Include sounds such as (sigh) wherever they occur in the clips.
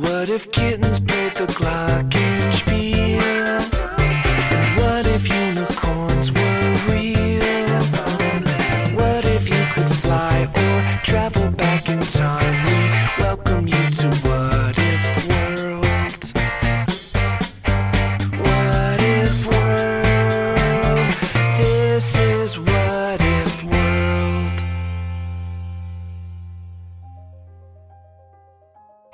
What if kittens played the glockenspiel?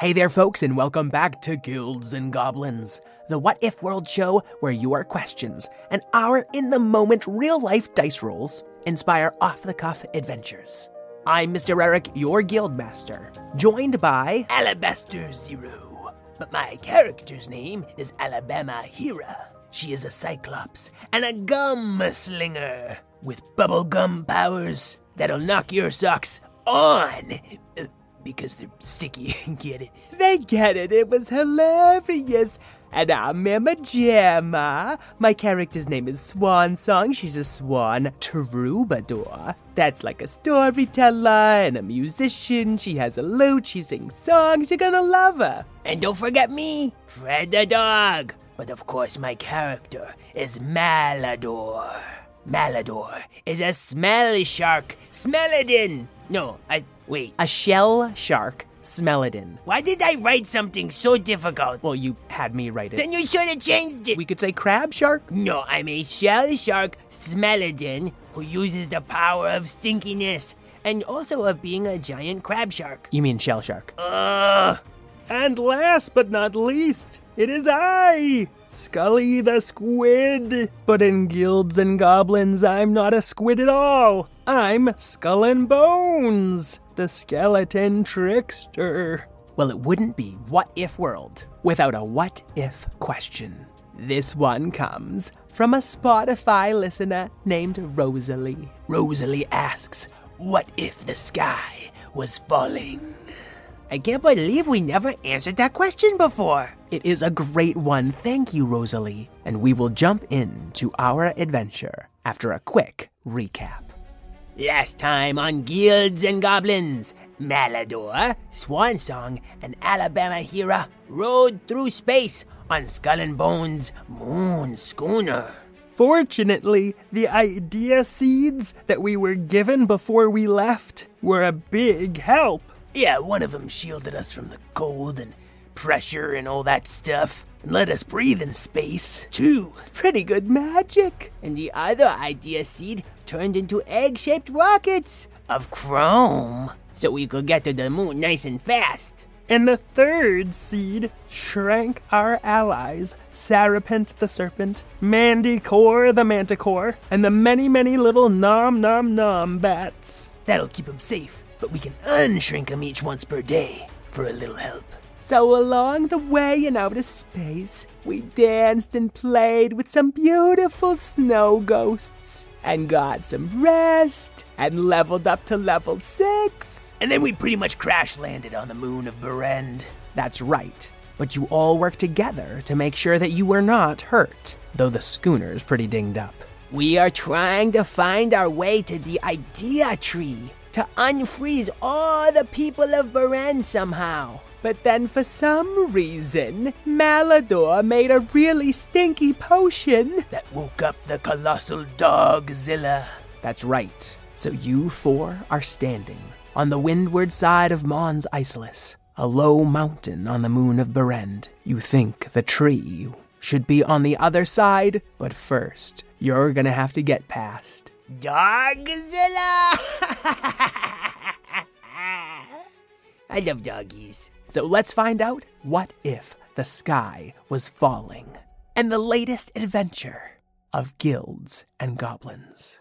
Hey there, folks, and welcome back to Guilds and Goblins, the What If World show where your questions and our in the moment real life dice rolls inspire off the cuff adventures. I'm Mr. Eric, your guild master, joined by Alabaster Zero. But my character's name is Alabama Hira. She is a cyclops and a gum slinger with bubblegum powers that'll knock your socks on because they're sticky. (laughs) get it? They get it. It was hilarious. And I'm Emma Gemma. My character's name is Swan Song. She's a swan troubadour. That's like a storyteller and a musician. She has a lute. She sings songs. You're gonna love her. And don't forget me, Fred the dog. But of course, my character is Malador. Malador is a smelly shark. Smellidin! No, I. Wait. A shell shark. Smellidin. Why did I write something so difficult? Well, you had me write it. Then you should have changed it. We could say crab shark? No, I'm a shell shark, Smellidin, who uses the power of stinkiness and also of being a giant crab shark. You mean shell shark? Ugh. And last but not least, it is I, Scully the Squid. But in Guilds and Goblins, I'm not a squid at all. I'm Skull and Bones, the skeleton trickster. Well, it wouldn't be What If World without a What If question. This one comes from a Spotify listener named Rosalie. Rosalie asks, What if the sky was falling? I can't believe we never answered that question before. It is a great one. Thank you, Rosalie. And we will jump into our adventure after a quick recap. Last time on Guilds and Goblins, Malador, Swansong, and Alabama Hira rode through space on Skull and Bones' moon schooner. Fortunately, the idea seeds that we were given before we left were a big help. Yeah, one of them shielded us from the cold and pressure and all that stuff, and let us breathe in space, too. It's pretty good magic. And the other idea seed turned into egg shaped rockets of chrome, so we could get to the moon nice and fast. And the third seed shrank our allies, Sarapent the serpent, Mandicore the manticore, and the many, many little nom nom nom bats. That'll keep them safe, but we can unshrink them each once per day for a little help. So, along the way in outer space, we danced and played with some beautiful snow ghosts, and got some rest, and leveled up to level 6. And then we pretty much crash landed on the moon of Berend. That's right. But you all worked together to make sure that you were not hurt, though the schooner's pretty dinged up. We are trying to find our way to the idea tree to unfreeze all the people of Beren somehow. But then, for some reason, Malador made a really stinky potion that woke up the colossal Dogzilla. That's right. So you four are standing on the windward side of Mons Icelus, a low mountain on the moon of Berend. You think the tree should be on the other side, but first, you're gonna have to get past Dogzilla! (laughs) I love doggies. So let's find out what if the sky was falling and the latest adventure of guilds and goblins.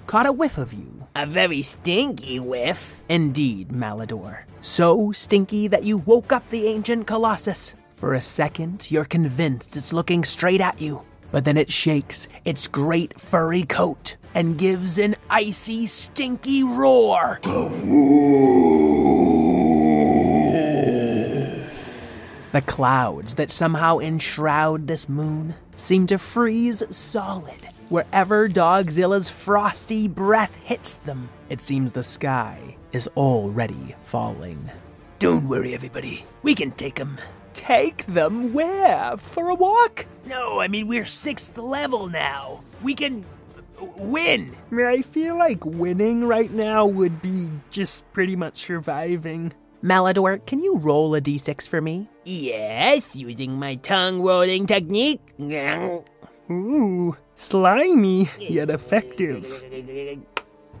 caught a whiff of you. A very stinky whiff. Indeed, Malador. So stinky that you woke up the ancient Colossus. For a second, you're convinced it's looking straight at you, but then it shakes its great furry coat and gives an icy, stinky roar. The clouds that somehow enshroud this moon seem to freeze solid wherever Dogzilla's frosty breath hits them. It seems the sky is already falling. Don't worry, everybody. We can take them. Take them where? For a walk? No, I mean, we're sixth level now. We can win. I feel like winning right now would be just pretty much surviving. Malador, can you roll a d6 for me? Yes, using my tongue rolling technique. Ooh, slimy yet effective.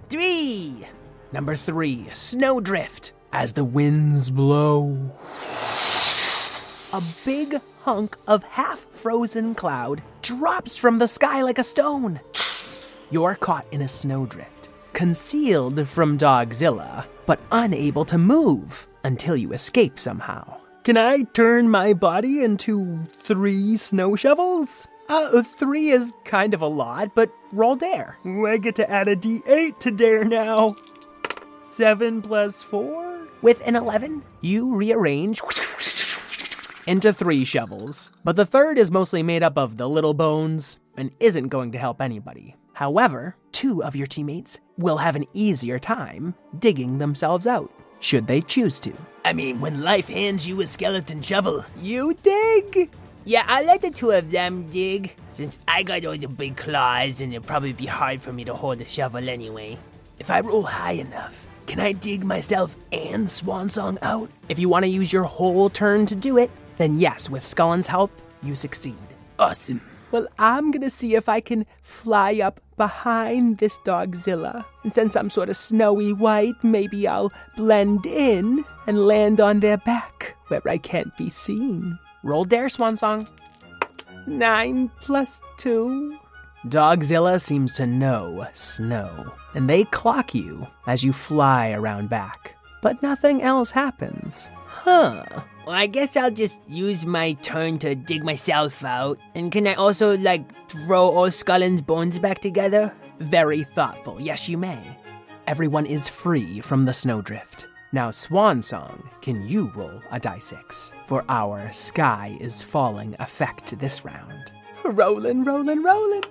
Three. Number three, snowdrift. As the winds blow, a big hunk of half frozen cloud drops from the sky like a stone. You're caught in a snowdrift, concealed from Dogzilla, but unable to move until you escape somehow. Can I turn my body into three snow shovels? Uh, three is kind of a lot, but roll dare. I get to add a d8 to dare now. Seven plus four? With an 11, you rearrange into three shovels, but the third is mostly made up of the little bones and isn't going to help anybody. However, two of your teammates will have an easier time digging themselves out, should they choose to. I mean, when life hands you a skeleton shovel, You dig? Yeah, I let the two of them dig. Since I got all the big claws, and it'll probably be hard for me to hold the shovel anyway. If I roll high enough, can I dig myself and Swan Song out? If you want to use your whole turn to do it, then yes, with Scullen's help, you succeed. Awesome. Well, I'm gonna see if I can fly up behind this Dogzilla. And since I'm sort of snowy white, maybe I'll blend in and land on their back where I can't be seen. Roll dare, Swan Song. Nine plus two. Dogzilla seems to know snow, and they clock you as you fly around back. But nothing else happens. Huh. Well, I guess I'll just use my turn to dig myself out. And can I also, like, throw all Scullen's bones back together? Very thoughtful. Yes, you may. Everyone is free from the snowdrift. Now, Swan Song, can you roll a d6 for our sky is falling effect this round? Rollin', rollin', rollin'.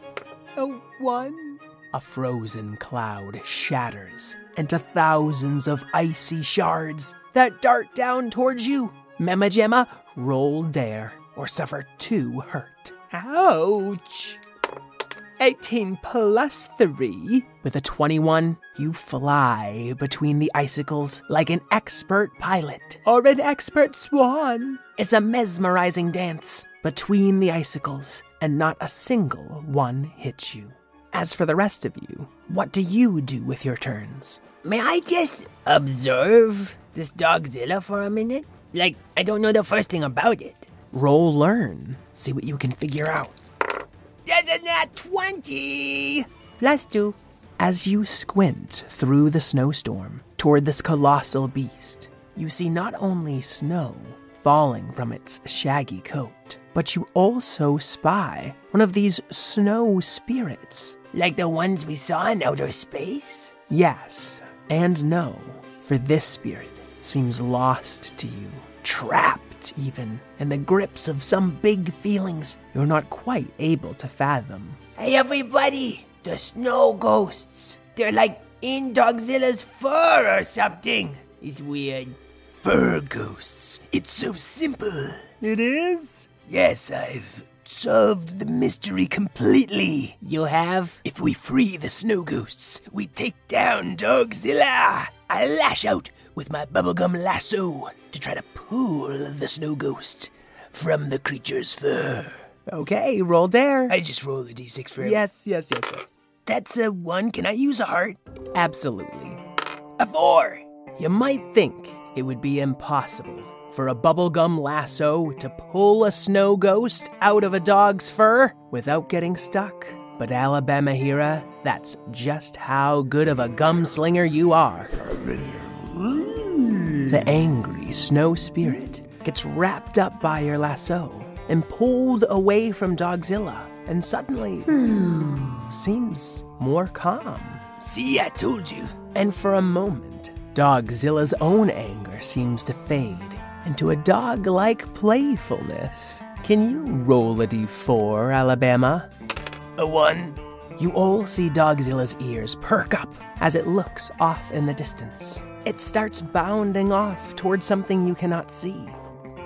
A one. A frozen cloud shatters into thousands of icy shards that dart down towards you. Mema Gemma, roll dare or suffer two hurt. Ouch! 18 plus 3. With a 21, you fly between the icicles like an expert pilot or an expert swan. It's a mesmerizing dance between the icicles, and not a single one hits you. As for the rest of you, what do you do with your turns? May I just observe this Dogzilla for a minute? Like, I don't know the first thing about it. Roll learn. See what you can figure out. That's a nat 20! Plus two. As you squint through the snowstorm toward this colossal beast, you see not only snow falling from its shaggy coat, but you also spy one of these snow spirits. Like the ones we saw in outer space? Yes and no, for this spirit seems lost to you, trapped even in the grips of some big feelings you're not quite able to fathom. Hey, everybody! The snow ghosts! They're like in Dogzilla's fur or something. It's weird. Fur ghosts. It's so simple. It is? Yes, I've solved the mystery completely. You have? If we free the snow ghosts, we take down Dogzilla. I lash out with my bubblegum lasso to try to pull the snow ghost from the creature's fur. Okay, roll dare. I just roll a d6 for him. yes, yes, yes, yes. That's a one. Can I use a heart? Absolutely. A four. You might think it would be impossible for a bubblegum lasso to pull a snow ghost out of a dog's fur without getting stuck. But Alabama Hira, that's just how good of a gumslinger you are. The angry snow spirit gets wrapped up by your lasso and pulled away from Dogzilla, and suddenly seems more calm. See, I told you. And for a moment, Dogzilla's own anger seems to fade into a dog like playfulness. Can you roll a d4, Alabama? A one. You all see Dogzilla's ears perk up as it looks off in the distance. It starts bounding off towards something you cannot see.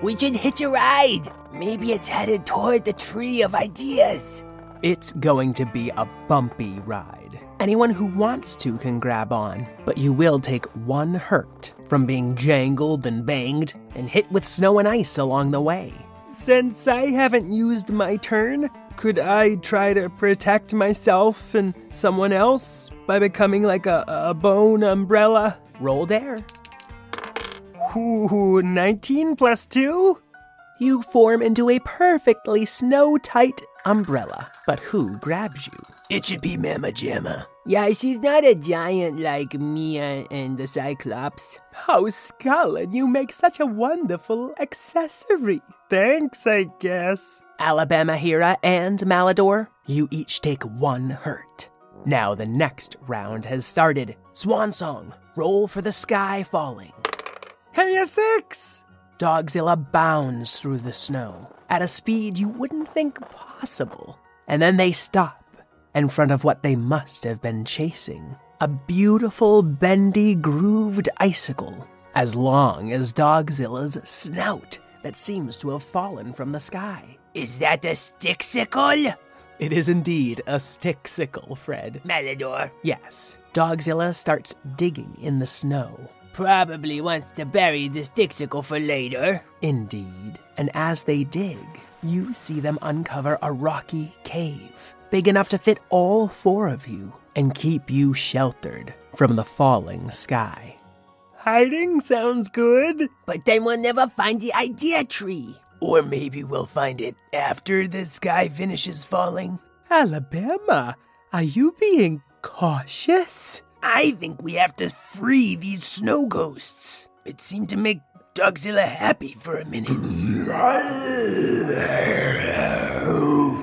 We should hitch a ride. Maybe it's headed toward the tree of ideas. It's going to be a bumpy ride. Anyone who wants to can grab on, but you will take one hurt from being jangled and banged and hit with snow and ice along the way. Since I haven't used my turn, could I try to protect myself and someone else by becoming like a, a bone umbrella? Roll dare. Ooh, 19 plus 2? You form into a perfectly snow tight umbrella. But who grabs you? It should be Mama Jamma. Yeah, she's not a giant like Mia and the Cyclops. Oh, Scullin, you make such a wonderful accessory. Thanks, I guess. Alabama Hira and Malador, you each take one hurt. Now the next round has started. Swan Song, roll for the sky falling. Hey, a six! Dogzilla bounds through the snow at a speed you wouldn't think possible. And then they stop in front of what they must have been chasing a beautiful, bendy, grooved icicle, as long as Dogzilla's snout that seems to have fallen from the sky. Is that a stick-sickle? It is indeed a stick sickle, Fred. Malador Yes, Dogzilla starts digging in the snow. probably wants to bury the stick-sickle for later. Indeed. And as they dig, you see them uncover a rocky cave, big enough to fit all four of you and keep you sheltered from the falling sky. Hiding sounds good. But then we'll never find the idea tree. Or maybe we'll find it after the sky finishes falling. Alabama, are you being cautious? I think we have to free these snow ghosts. It seemed to make Dogzilla happy for a minute.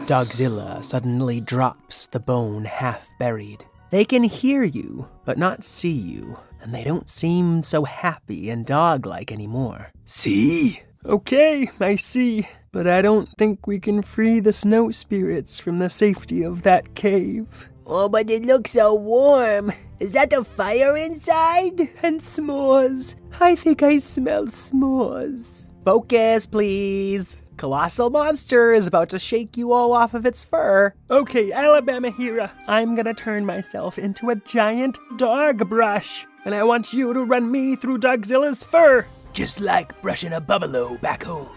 Dogzilla suddenly drops the bone half buried. They can hear you, but not see you, and they don't seem so happy and dog like anymore. See? Okay, I see. But I don't think we can free the snow spirits from the safety of that cave. Oh, but it looks so warm. Is that a fire inside? And s'mores. I think I smell s'mores. Focus, please. Colossal monster is about to shake you all off of its fur. Okay, Alabama Hera, I'm gonna turn myself into a giant dog brush, and I want you to run me through Dogzilla's fur. Just like brushing a buffalo back home.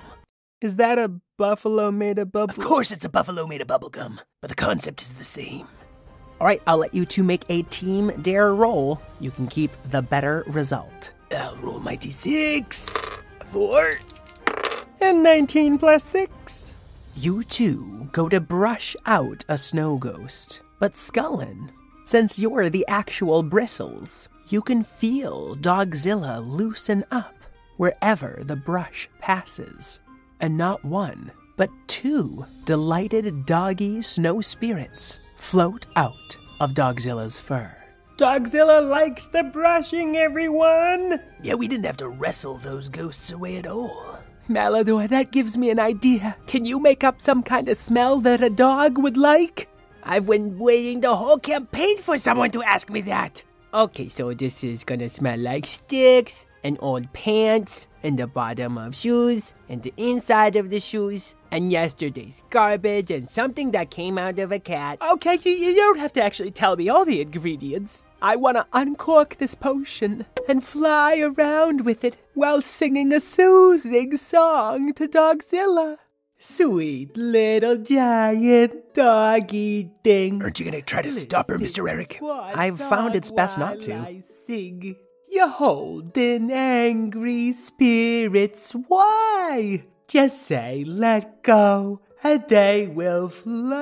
Is that a buffalo made of bubble? Of course, it's a buffalo made of bubblegum, but the concept is the same. All right, I'll let you two make a team dare roll. You can keep the better result. I'll roll my d6. Four. And 19 plus 6. You two go to brush out a snow ghost. But Scullin, since you're the actual bristles, you can feel Dogzilla loosen up wherever the brush passes. And not one, but two delighted doggy snow spirits float out of Dogzilla's fur. Dogzilla likes the brushing, everyone. Yeah, we didn't have to wrestle those ghosts away at all. Malador, that gives me an idea. Can you make up some kind of smell that a dog would like? I've been waiting the whole campaign for someone to ask me that. Okay, so this is gonna smell like sticks and old pants and the bottom of shoes and the inside of the shoes and yesterday's garbage and something that came out of a cat. Okay, you, you don't have to actually tell me all the ingredients. I want to uncork this potion and fly around with it while singing a soothing song to Dogzilla. Sweet little giant doggy thing. Aren't you gonna try to stop her, Mr. Eric? I've found it's best not to. I sing. You holding angry spirits. Why? Just say let go and they will fly.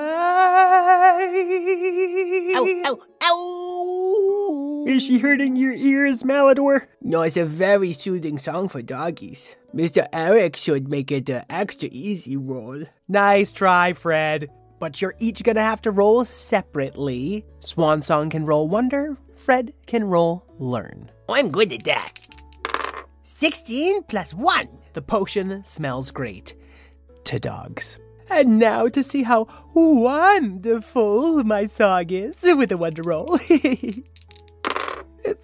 Ow, ow, ow! Is she hurting your ears, Malador? No, it's a very soothing song for doggies. Mr. Eric should make it an extra easy roll. Nice try, Fred. But you're each gonna have to roll separately. Swan Song can roll wonder, Fred can roll learn. I'm good at that. 16 plus 1. The potion smells great to dogs. And now to see how wonderful my song is with a wonder roll. (laughs)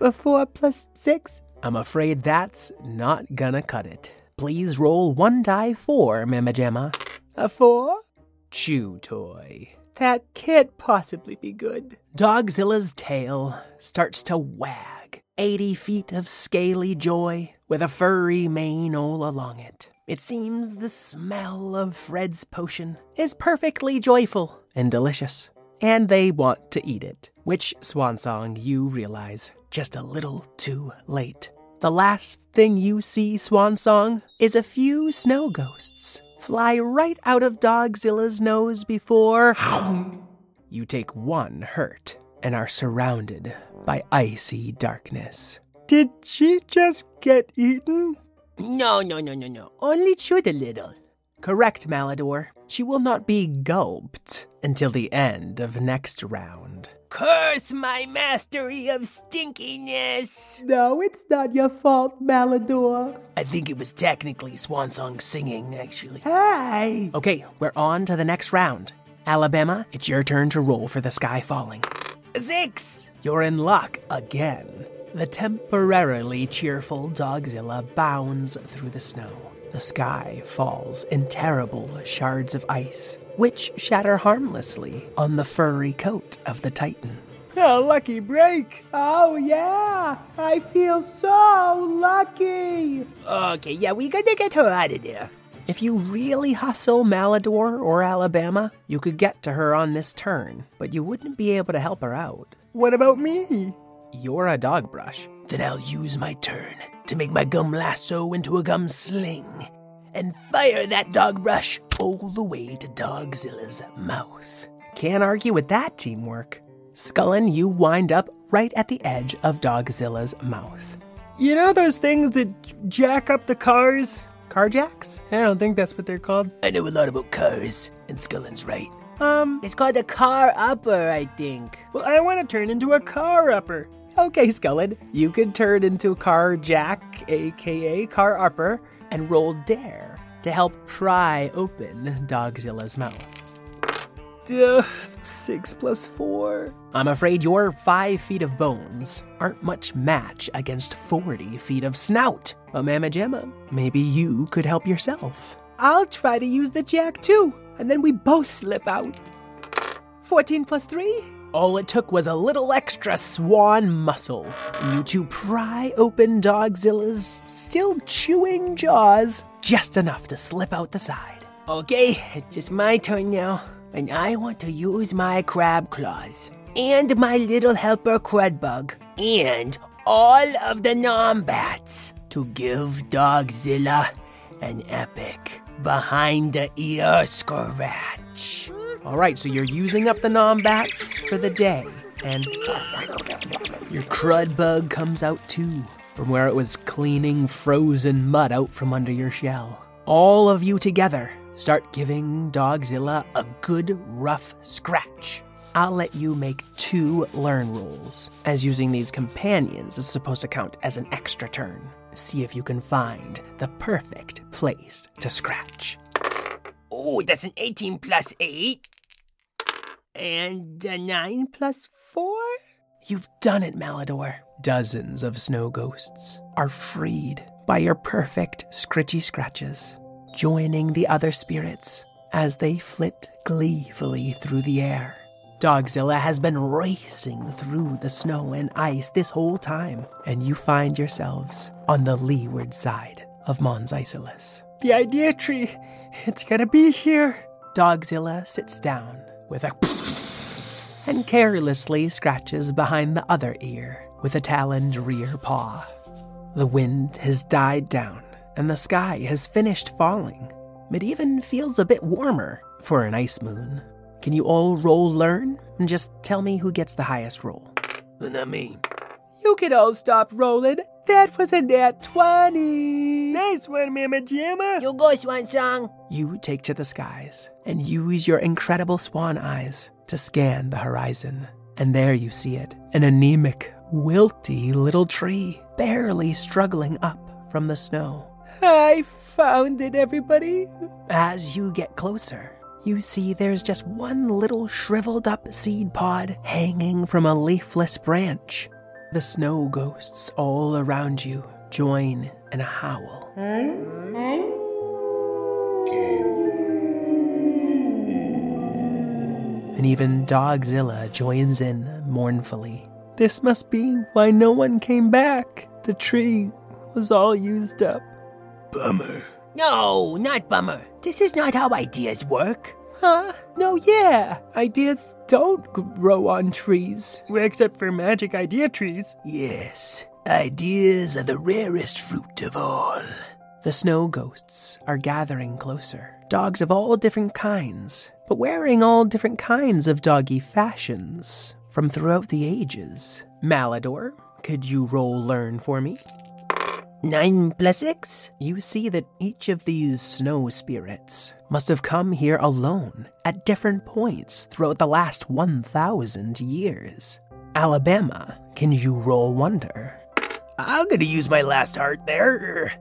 A four plus six. I'm afraid that's not gonna cut it. Please roll one die for Mama Gemma. A four? Chew toy. That can't possibly be good. Dogzilla's tail starts to wag. 80 feet of scaly joy with a furry mane all along it. It seems the smell of Fred's potion is perfectly joyful and delicious. And they want to eat it, which, Swan Song, you realize just a little too late. The last thing you see, Swan Song, is a few snow ghosts fly right out of Dogzilla's nose before (laughs) you take one hurt and are surrounded by icy darkness. Did she just get eaten? No, no, no, no, no. Only chewed a little. Correct, Malador. She will not be gulped until the end of next round. Curse my mastery of stinkiness! No, it's not your fault, Malador. I think it was technically Swansong singing, actually. Hey! Okay, we're on to the next round. Alabama, it's your turn to roll for the sky falling. Six! You're in luck again. The temporarily cheerful Dogzilla bounds through the snow. The sky falls in terrible shards of ice, which shatter harmlessly on the furry coat of the Titan. A lucky break. Oh, yeah. I feel so lucky. Okay, yeah, we gotta get her out of there. If you really hustle Malador or Alabama, you could get to her on this turn, but you wouldn't be able to help her out. What about me? You're a dog brush. Then I'll use my turn to make my gum lasso into a gum sling and fire that dog brush all the way to Dogzilla's mouth. Can't argue with that teamwork. Scullin, you wind up right at the edge of Dogzilla's mouth. You know those things that jack up the cars? Carjacks? I don't think that's what they're called. I know a lot about cars, and Scullin's right. Um, It's called a car upper, I think. well, I want to turn into a car upper. Okay, Scullin, you can turn into Car Jack, aka Car Upper, and roll Dare to help pry open Dogzilla's mouth. Ugh, six plus four. I'm afraid your five feet of bones aren't much match against 40 feet of snout. But Mama Gemma, maybe you could help yourself. I'll try to use the jack too, and then we both slip out. 14 plus 3? All it took was a little extra swan muscle. And you two pry open Dogzilla's still chewing jaws just enough to slip out the side. Okay, it's just my turn now, and I want to use my crab claws and my little helper Crudbug and all of the Nombats to give Dogzilla an epic behind the ear scratch. All right, so you're using up the Nombats for the day, and your crud bug comes out too, from where it was cleaning frozen mud out from under your shell. All of you together start giving Dogzilla a good rough scratch. I'll let you make two learn rules, as using these companions is supposed to count as an extra turn. See if you can find the perfect place to scratch. Oh, that's an 18 plus 8. And a 9 plus 4? You've done it, Malador. Dozens of snow ghosts are freed by your perfect scritchy scratches, joining the other spirits as they flit gleefully through the air. Dogzilla has been racing through the snow and ice this whole time, and you find yourselves on the leeward side of Mons Icelus. The idea tree. It's gonna be here. Dogzilla sits down with a (laughs) and carelessly scratches behind the other ear with a taloned rear paw. The wind has died down and the sky has finished falling. It even feels a bit warmer for an ice moon. Can you all roll learn and just tell me who gets the highest roll? Not me. You can all stop rolling. That was a nat 20. Nice one, Mama Jamma. You go, Swan Song. You take to the skies and use your incredible swan eyes to scan the horizon. And there you see it an anemic, wilty little tree, barely struggling up from the snow. I found it, everybody. As you get closer, you see there's just one little shriveled up seed pod hanging from a leafless branch. The snow ghosts all around you join in a howl. And even Dogzilla joins in mournfully. This must be why no one came back. The tree was all used up. Bummer. No, not bummer. This is not how ideas work. Huh? No, yeah. Ideas don't grow on trees. Except for magic idea trees. Yes, ideas are the rarest fruit of all. The snow ghosts are gathering closer. Dogs of all different kinds, but wearing all different kinds of doggy fashions from throughout the ages. Malador, could you roll learn for me? 9 plus 6? You see that each of these snow spirits must have come here alone at different points throughout the last 1,000 years. Alabama, can you roll wonder? I'm gonna use my last heart there.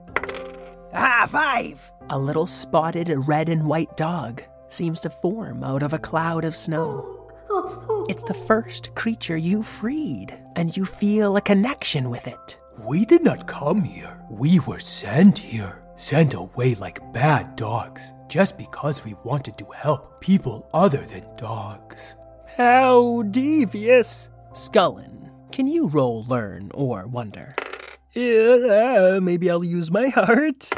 Ah, 5. A little spotted red and white dog seems to form out of a cloud of snow. It's the first creature you freed, and you feel a connection with it. We did not come here. We were sent here. Sent away like bad dogs just because we wanted to help people other than dogs. How devious. Scullin, can you roll learn or wonder? Uh, maybe I'll use my heart.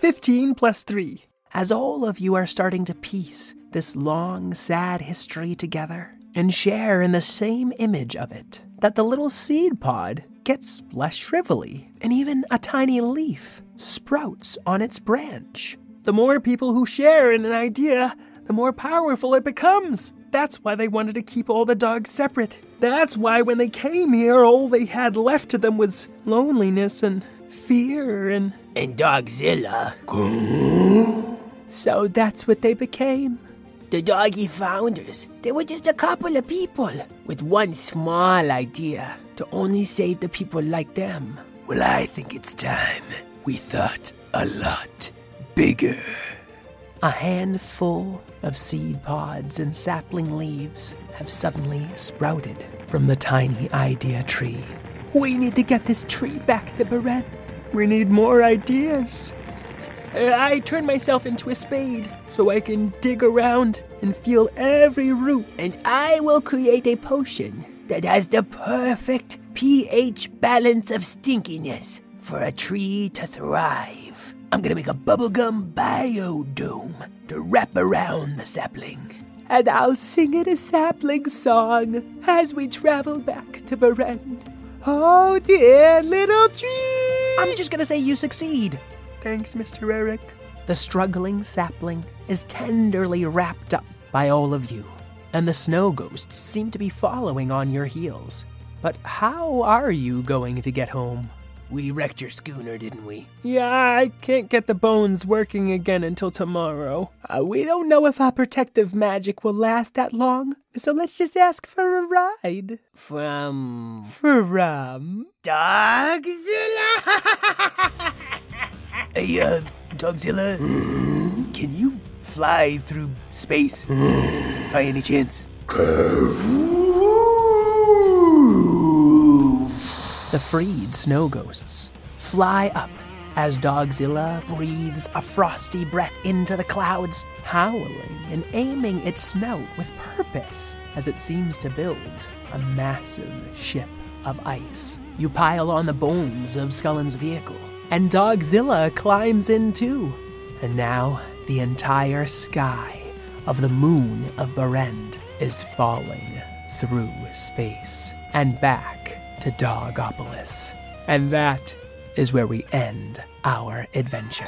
15 plus 3. As all of you are starting to piece this long, sad history together and share in the same image of it, that the little seed pod gets less shrivelly, and even a tiny leaf sprouts on its branch. The more people who share in an idea, the more powerful it becomes. That's why they wanted to keep all the dogs separate. That's why when they came here, all they had left to them was loneliness and fear and. And Dogzilla. So that's what they became. The doggy founders. They were just a couple of people with one small idea to only save the people like them. Well, I think it's time we thought a lot bigger. A handful of seed pods and sapling leaves have suddenly sprouted from the tiny idea tree. We need to get this tree back to Berent. We need more ideas. I turn myself into a spade so I can dig around and feel every root. And I will create a potion that has the perfect pH balance of stinkiness for a tree to thrive. I'm gonna make a bubblegum biodome to wrap around the sapling. And I'll sing it a sapling song as we travel back to Berend. Oh, dear little tree! I'm just gonna say you succeed. Thanks, Mr. Eric. The struggling sapling is tenderly wrapped up by all of you, and the snow ghosts seem to be following on your heels. But how are you going to get home? We wrecked your schooner, didn't we? Yeah, I can't get the bones working again until tomorrow. Uh, we don't know if our protective magic will last that long, so let's just ask for a ride. From From Dogzilla? (laughs) hey, uh, Dogzilla, can you fly through space (gasps) by any chance? The freed snow ghosts fly up as Dogzilla breathes a frosty breath into the clouds, howling and aiming its snout with purpose as it seems to build a massive ship of ice. You pile on the bones of Scullen's vehicle, and Dogzilla climbs in too. And now the entire sky of the moon of Berend is falling through space and back to Dogopolis. And that is where we end our adventure.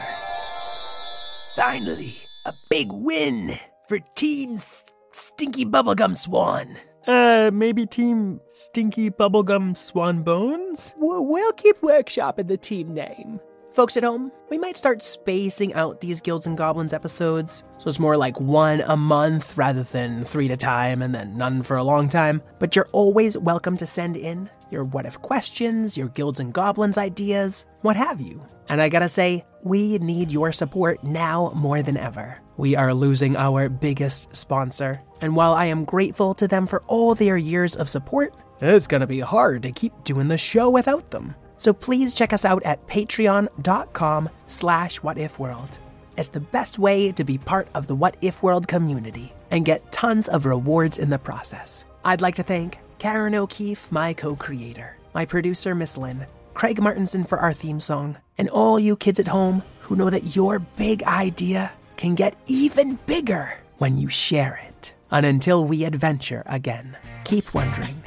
Finally, a big win for Team S- Stinky Bubblegum Swan. Uh, maybe Team Stinky Bubblegum Swan Bones? W- We'll keep workshopping the team name. Folks at home, we might start spacing out these Guilds and Goblins episodes, so it's more like one a month rather than three at a time and then none for a long time. But you're always welcome to send in your what if questions, your Guilds and Goblins ideas, what have you. And I gotta say, we need your support now more than ever. We are losing our biggest sponsor, and while I am grateful to them for all their years of support, it's gonna be hard to keep doing the show without them. So please check us out at patreon.com slash whatifworld. It's the best way to be part of the What If World community and get tons of rewards in the process. I'd like to thank Karen O'Keeffe, my co-creator, my producer Miss Lynn, Craig Martinson for our theme song, and all you kids at home who know that your big idea can get even bigger when you share it. And until we adventure again, keep wondering